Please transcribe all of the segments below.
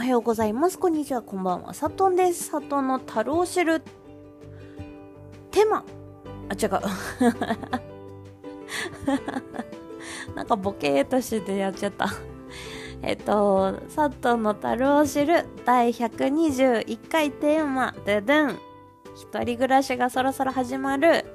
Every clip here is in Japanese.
おはようございます。こんにちは。こんばんは。さとんです。さとんの樽を知るテーマ。あ、違う。なんかボケーとしてやっちゃった。えっと、サトンの樽を知る第121回テーマ、ででん。一人暮らしがそろそろ始まる。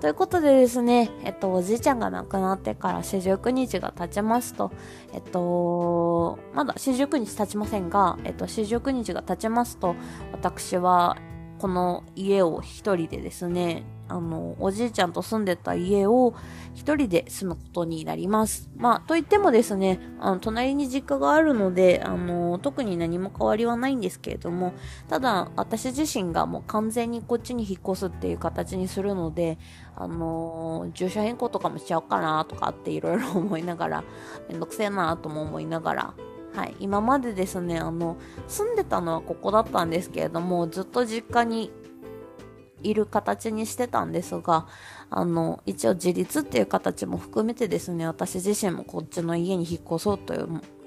ということでですね、えっと、おじいちゃんが亡くなってから四十九日が経ちますと、えっと、まだ四十九日経ちませんが、えっと、四十九日が経ちますと、私は、この家を一人でですね、あの、おじいちゃんと住んでた家を一人で住むことになります。まあ、と言ってもですね、あの、隣に実家があるので、あの、特に何も変わりはないんですけれども、ただ、私自身がもう完全にこっちに引っ越すっていう形にするので、あの、住所変更とかもしちゃおうかなとかっていろいろ思いながら、めんどくせえなとも思いながら、はい、今までですね、あの、住んでたのはここだったんですけれども、ずっと実家にいる形にしてたんですが、あの、一応自立っていう形も含めてですね、私自身もこっちの家に引っ越そうと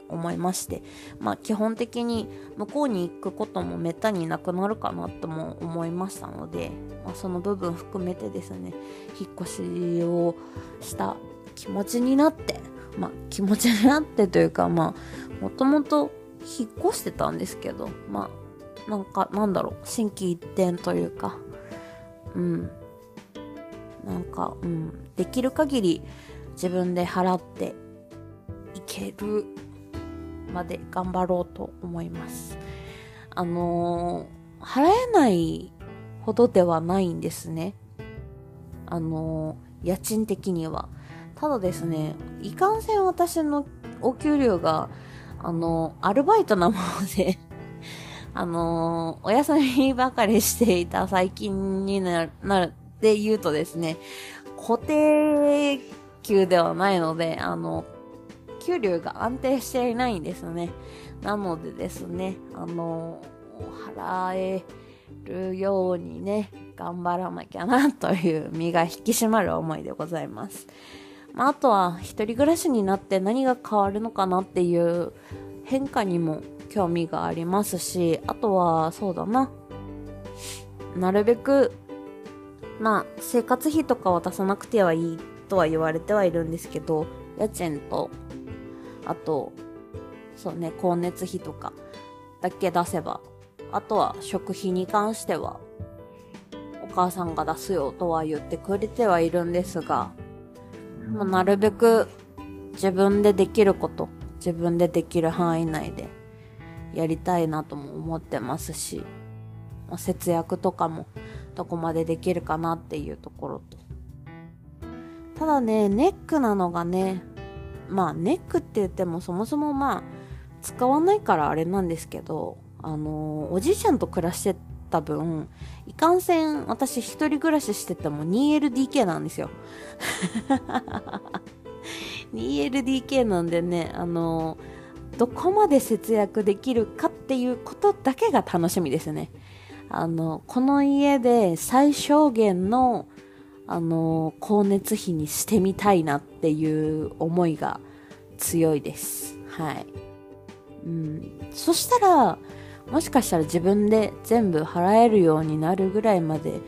思いまして、まあ基本的に向こうに行くこともめったになくなるかなとも思いましたので、まあ、その部分含めてですね、引っ越しをした気持ちになって、まあ気持ちになってというか、まあ、もともと引っ越してたんですけど、まあ、なんか、なんだろう、心機一転というか、うん。なんか、うん。できる限り自分で払っていけるまで頑張ろうと思います。あのー、払えないほどではないんですね。あのー、家賃的には。ただですね、いかんせん私のお給料が、あのー、アルバイトなものであのー、お休みばかりしていた最近になる、なる、で言うとですね、固定給ではないので、あの、給料が安定していないんですね。なのでですね、あの、払えるようにね、頑張らなきゃなという身が引き締まる思いでございます。まあ、あとは、一人暮らしになって何が変わるのかなっていう変化にも興味がありますし、あとは、そうだな。なるべく、まあ、生活費とか渡さなくてはいいとは言われてはいるんですけど、家賃と、あと、そうね、光熱費とかだけ出せば、あとは食費に関しては、お母さんが出すよとは言ってくれてはいるんですが、まあ、なるべく自分でできること、自分でできる範囲内でやりたいなとも思ってますし、まあ、節約とかもどこまでできるかなっていうところと。ただね、ネックなのがね、まあネックって言ってもそもそもまあ使わないからあれなんですけど、あのー、おじいちゃんと暮らしてた分、いかんせん私一人暮らししてても 2LDK なんですよ。2LDK なんでね、あのーどこまで節約できるかっていうことだけが楽しみですね。あの、この家で最小限の、あの、光熱費にしてみたいなっていう思いが強いです。はい。うん。そしたら、もしかしたら自分で全部払えるようになるぐらいまで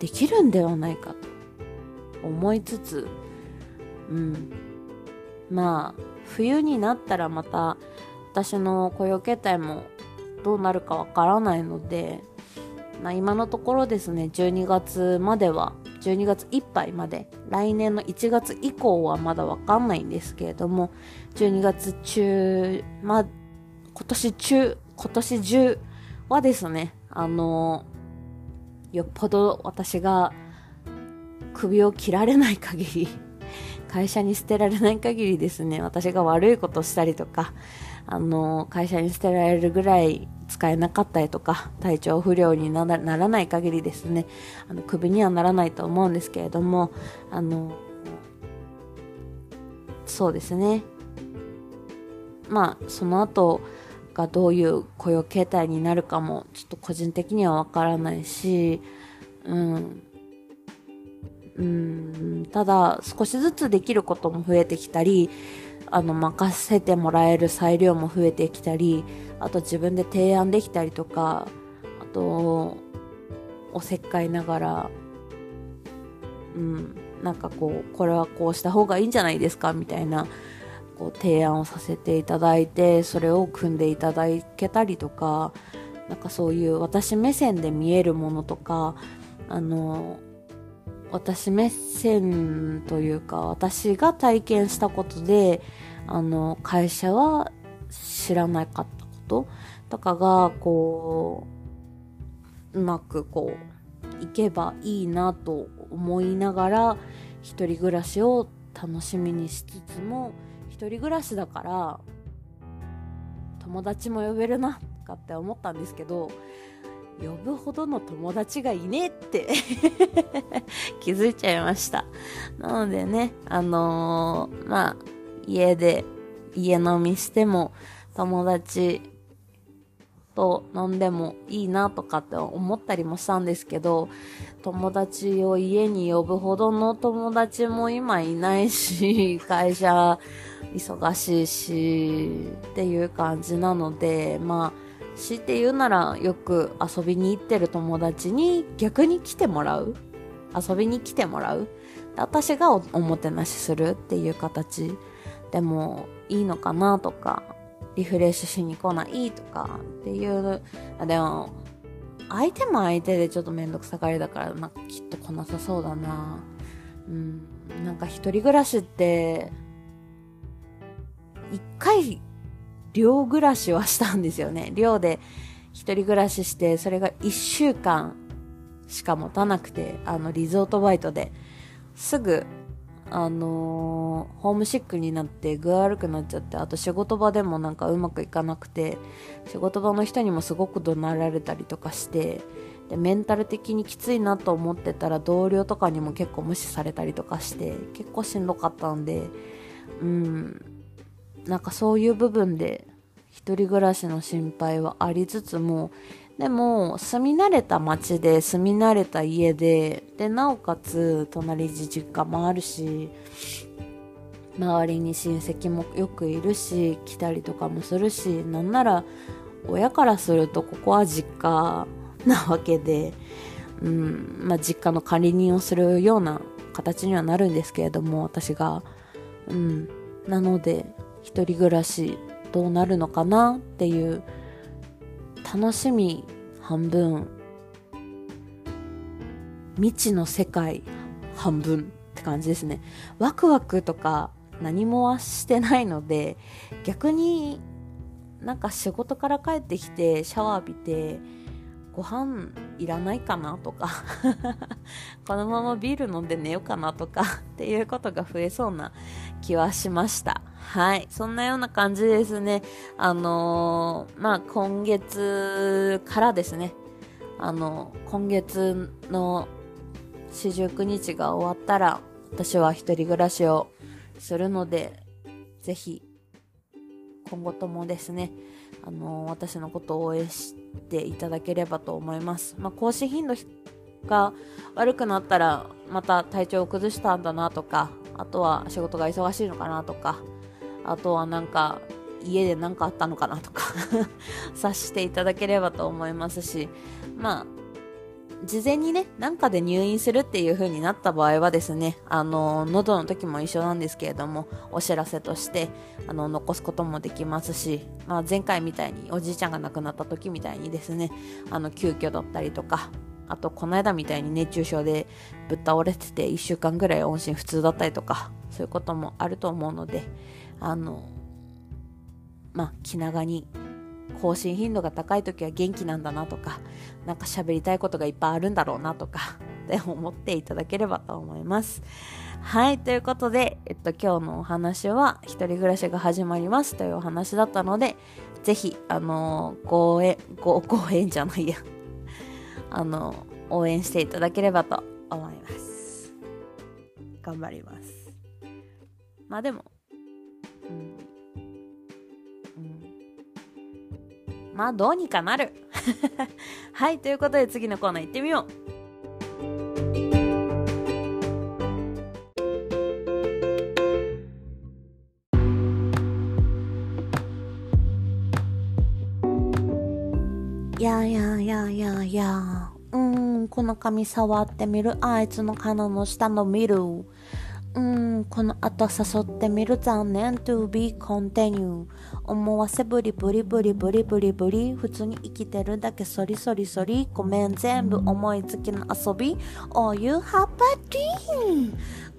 できるんではないかと思いつつ、うん。まあ、冬になったらまた私の雇用形態もどうなるかわからないので、まあ、今のところですね12月までは12月いっぱいまで来年の1月以降はまだわかんないんですけれども12月中ま今年中今年中はですねあのよっぽど私が首を切られない限り会社に捨てられない限りですね、私が悪いことしたりとか、あの、会社に捨てられるぐらい使えなかったりとか、体調不良にならない限りですね、あの、首にはならないと思うんですけれども、あの、そうですね。まあ、その後がどういう雇用形態になるかも、ちょっと個人的にはわからないし、うん。うんただ少しずつできることも増えてきたりあの任せてもらえる裁量も増えてきたりあと自分で提案できたりとかあとおせっかいながらうんなんかこうこれはこうした方がいいんじゃないですかみたいなこう提案をさせていただいてそれを組んでいただけたりとかなんかそういう私目線で見えるものとかあの私目線というか私が体験したことであの会社は知らなかったこと。とかがこううまくこういけばいいなと思いながら一人暮らしを楽しみにしつつも一人暮らしだから友達も呼べるなとかって思ったんですけど呼ぶほどの友達がいねえって 気づいちゃいました。なのでね、あのー、まあ、家で、家飲みしても友達と飲んでもいいなとかって思ったりもしたんですけど、友達を家に呼ぶほどの友達も今いないし、会社忙しいし、っていう感じなので、まあ、強いて言うならよく遊びに行ってる友達に逆に来てもらう？遊びに来てもらう？私がおもてなしするっていう形でもいいのかなとかリフレッシュしに来ないとかっていうでも相手も相手でちょっとめんどくさがりだからなんかきっと来なさそうだな。うんなんか一人暮らしって一回寮暮らしはしたんですよね。寮で一人暮らしして、それが一週間しか持たなくて、あの、リゾートバイトで、すぐ、あのー、ホームシックになって具合悪くなっちゃって、あと仕事場でもなんかうまくいかなくて、仕事場の人にもすごく怒鳴られたりとかして、で、メンタル的にきついなと思ってたら同僚とかにも結構無視されたりとかして、結構しんどかったんで、うん、なんかそういう部分で一人暮らしの心配はありつつもでも住み慣れた街で住み慣れた家ででなおかつ隣に実家もあるし周りに親戚もよくいるし来たりとかもするしなんなら親からするとここは実家なわけで、うんまあ、実家の管理人をするような形にはなるんですけれども私が、うん、なので一人暮らしどうなるのかなっていう楽しみ半分。未知の世界半分って感じですね。ワクワクとか何もはしてないので逆になんか仕事から帰ってきてシャワー浴びてご飯いらないかなとか このままビール飲んで寝ようかなとかっていうことが増えそうな気はしました。はい。そんなような感じですね。あのー、まあ、今月からですね。あの、今月の四十九日が終わったら、私は一人暮らしをするので、ぜひ、今後ともですね、あのー、私のことを応援していただければと思います。まあ、更新頻度が悪くなったら、また体調を崩したんだなとか、あとは仕事が忙しいのかなとか、あとはなんか家で何かあったのかなとか 察していただければと思いますしまあ事前にね、なんかで入院するっていう風になった場合はですね、あの、喉の時も一緒なんですけれども、お知らせとして、あの、残すこともできますし、まあ、前回みたいに、おじいちゃんが亡くなった時みたいにですね、あの、急遽だったりとか、あと、この間みたいに熱中症でぶっ倒れてて1週間ぐらい音信不通だったりとか、そういうこともあると思うので、あの、まあ、気長に更新頻度が高い時は元気なんだなとか、なんか喋りたいことがいっぱいあるんだろうなとか、って思っていただければと思います。はい、ということで、えっと、今日のお話は、一人暮らしが始まりますというお話だったので、ぜひ、あのー、ご縁、ご、ご縁じゃないや。あのー、応援していただければと思います。頑張ります。まあでも、うん、まあどうにかなる。はいということで次のコーナー行ってみよう。やいやいやいやいやうーんこの髪触ってみる？あいつの鼻の下の見る。うん、この後誘ってみる。残念 to be continue。思わせぶりぶりぶりぶりぶりぶり。普通に生きてるだけそりそりそり。ごめん、全部思いつきの遊び。Oh, you have a dream!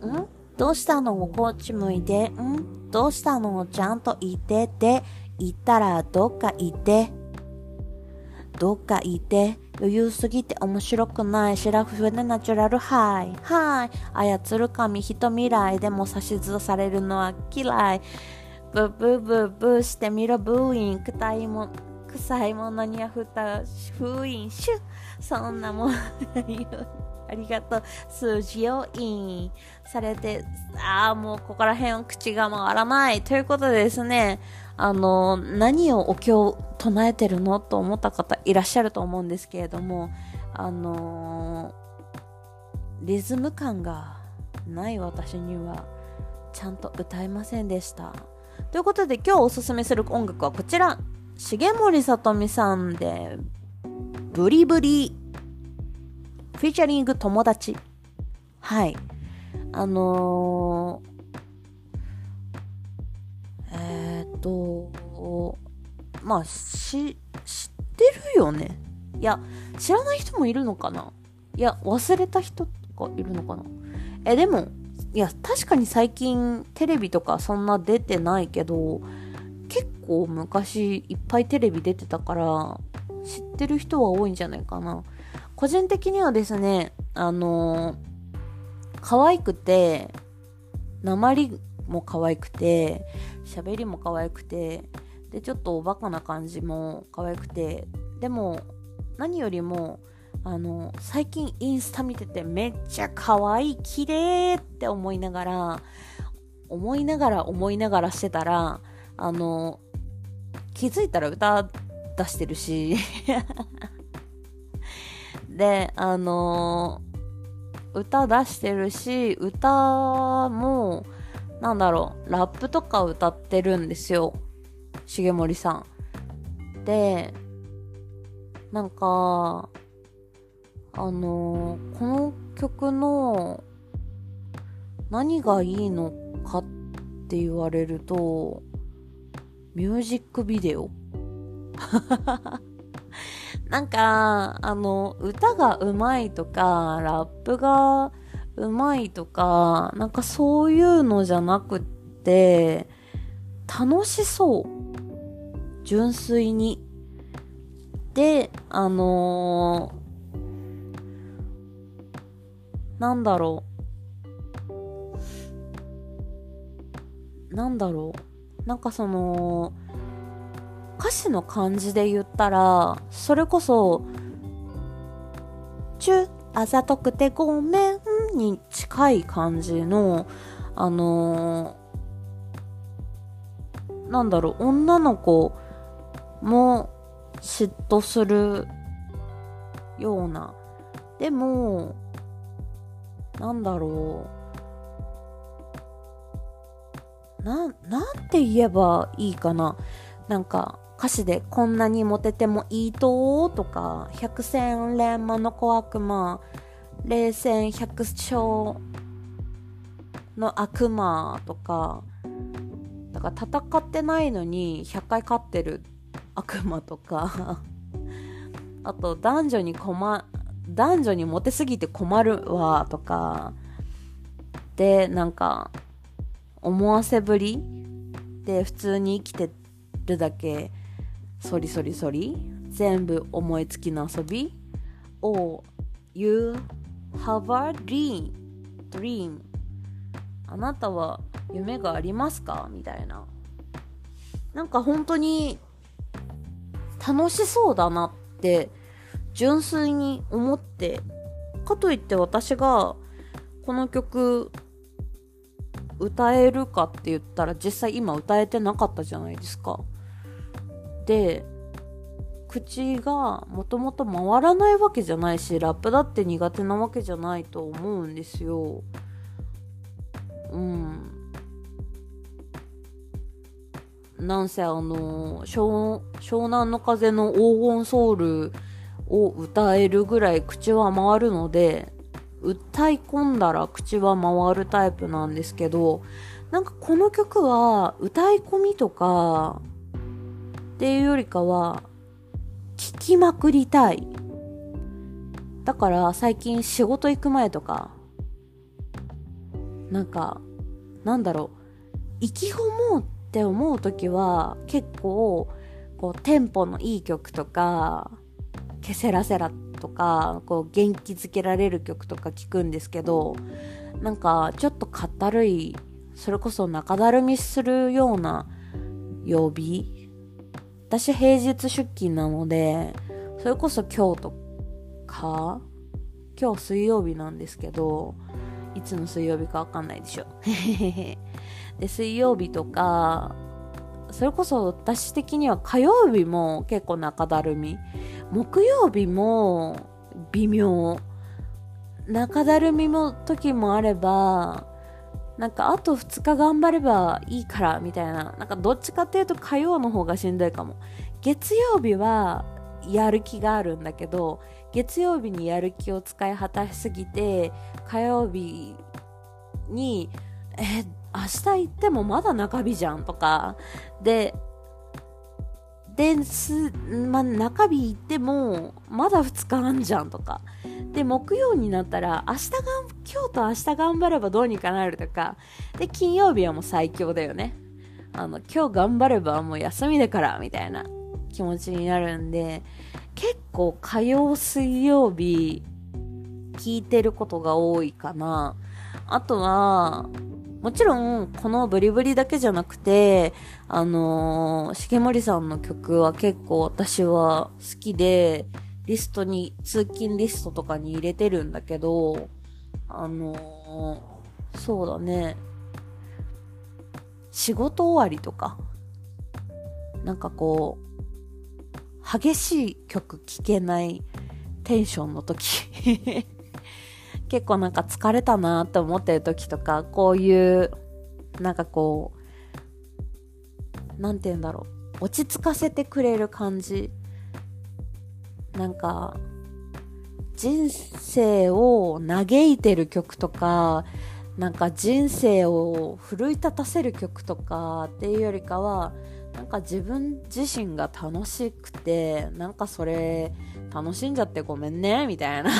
んどうしたの？こっち向いて。んどうしたの？ちゃんと言ってて。言ったらどっか行って。どっかいて余裕すぎて面白くないシラフでナチュラルハイ。はい操る神人未来でも指図されるのは嫌い。ブブブブしてみろブーイン。臭いも臭いものにはふた封印。シュそんなもん。ありがとう。数字をイン。されて、ああ、もうここら辺口が回らない。ということでですね、あの、何をお経を唱えてるのと思った方いらっしゃると思うんですけれども、あのリズム感がない私にはちゃんと歌えませんでした。ということで今日おすすめする音楽はこちら。重森さとみさんで、ブリブリ、フィーチャリング友達。はい。あのと、まあ、し、知ってるよね？いや、知らない人もいるのかな？いや、忘れた人とかいるのかな？え、でも、いや、確かに最近テレビとかそんな出てないけど、結構昔いっぱいテレビ出てたから、知ってる人は多いんじゃないかな。個人的にはですね、あのー、可愛くて、鉛も可愛くて、喋りも可愛くて、で、ちょっとおバカな感じも可愛くて、でも、何よりも、あの、最近インスタ見ててめっちゃ可愛い、綺麗って思いながら、思いながら思いながらしてたら、あの、気づいたら歌出してるし。で、あの歌出してるし、歌も、なんだろう、ラップとか歌ってるんですよ。重森さん。で、なんか、あの、この曲の何がいいのかって言われると、ミュージックビデオ なんか、あの、歌が上手いとか、ラップがうまいとか、なんかそういうのじゃなくって、楽しそう。純粋に。で、あのー、なんだろう。なんだろう。なんかその、歌詞の感じで言ったら、それこそ、チュあざとくてごめんに近い感じの、あのー、なんだろう、女の子も嫉妬するような。でも、なんだろう。な、なんて言えばいいかな。なんか、歌詞でこんなにモテてもいいととか、百戦錬磨の小悪魔、冷戦百勝の悪魔とか、だから戦ってないのに100回勝ってる悪魔とか あと男女に困、男女にモテすぎて困るわとか、で、なんか、思わせぶりで普通に生きてるだけそりそりそり全部思いつきの遊びを You have a dream. Dream. あなたは夢がありますか？みたいな。なんか本当に楽しそうだなって純粋に思ってかといって私がこの曲歌えるかって言ったら実際今歌えてなかったじゃないですか。で口がもともと回らないわけじゃないしラップだって苦手なわけじゃないと思うんですよ。うん。なんせあの湘湘南の風の黄金ソウルを歌えるぐらい口は回るので歌い込んだら口は回るタイプなんですけどなんかこの曲は歌い込みとかっていうよりかは聞きまくりたい。だから最近仕事行く前とかなんかなんだろう。意気込もうって思う時は結構こうテンポのいい曲とかケセラセラとかこう元気づけられる曲とか聞くんですけどなんかちょっとかったるいそれこそ中だるみするような曜日私平日出勤なのでそれこそ今日とか今日水曜日なんですけどいつの水曜日かわかんないでしょ。で水曜日とかそれこそ私的には火曜日も結構中だるみ。木曜日も微妙。中だるみも時もあればなんかあと2日頑張ればいいからみたいな。なんかどっちかっていうと火曜の方がしんどいかも。月曜日はやる気があるんだけど月曜日にやる気を使い果たしすぎて火曜日にえ明日行ってもまだ中日じゃんとか。でです、まあ、中日行ってもまだ2日あんじゃんとか。で木曜になったら明日が今日と明日頑張ればどうにかなるとか。で金曜日はもう最強だよね。あの今日頑張ればもう休みだからみたいな気持ちになるんで結構火曜水曜日聞いてることが多いかな。あとはもちろん、このブリブリだけじゃなくて、あのー、重森さんの曲は結構私は好きで、リストに、通勤リストとかに入れてるんだけど、あのー、そうだね、仕事終わりとか、なんかこう、激しい曲聴けないテンションの時。結構なんか疲れたなって思ってる時とか、こういう、なんかこう、なんて言うんだろう。落ち着かせてくれる感じ。なんか、人生を嘆いてる曲とか、なんか人生を奮い立たせる曲とかっていうよりかは、なんか自分自身が楽しくて、なんかそれ楽しんじゃってごめんね、みたいな。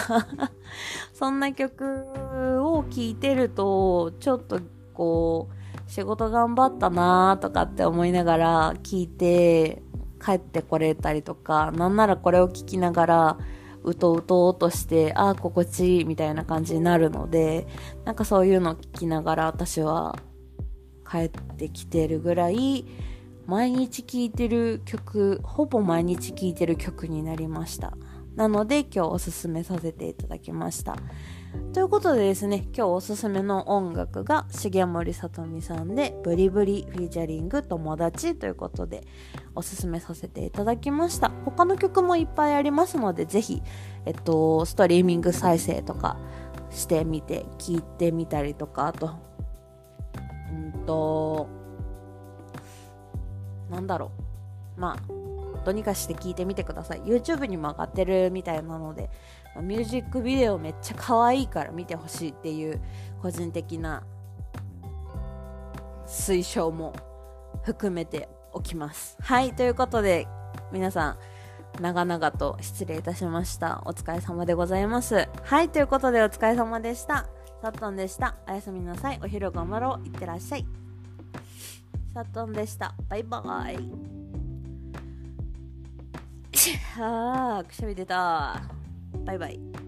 そんな曲を聴いてると、ちょっとこう、仕事頑張ったなとかって思いながら聴いて帰ってこれたりとか、なんならこれを聴きながら、うとうととして、ああ、心地いいみたいな感じになるので、なんかそういうのを聞きながら私は帰ってきてるぐらい、毎日聴いてる曲、ほぼ毎日聴いてる曲になりました。なので今日おすすめさせていただきました。ということでですね、今日おすすめの音楽が重森さとみさんでブリブリフィーチャリング友達ということでおすすめさせていただきました。他の曲もいっぱいありますのでぜひ、えっと、ストリーミング再生とかしてみて聞いてみたりとか、あと、うんと、なんだろう。まあ、どうにかして聞いてみてください。YouTube にも上がってるみたいなので、ミュージックビデオめっちゃ可愛いから見てほしいっていう個人的な推奨も含めておきます。はい、ということで、皆さん、長々と失礼いたしました。お疲れ様でございます。はい、ということでお疲れ様でした。サットンでした。おやすみなさい。お昼頑張ろう。いってらっしゃい。サトンでした。バイバイ。あー、くしゃみ出た。バイバイ。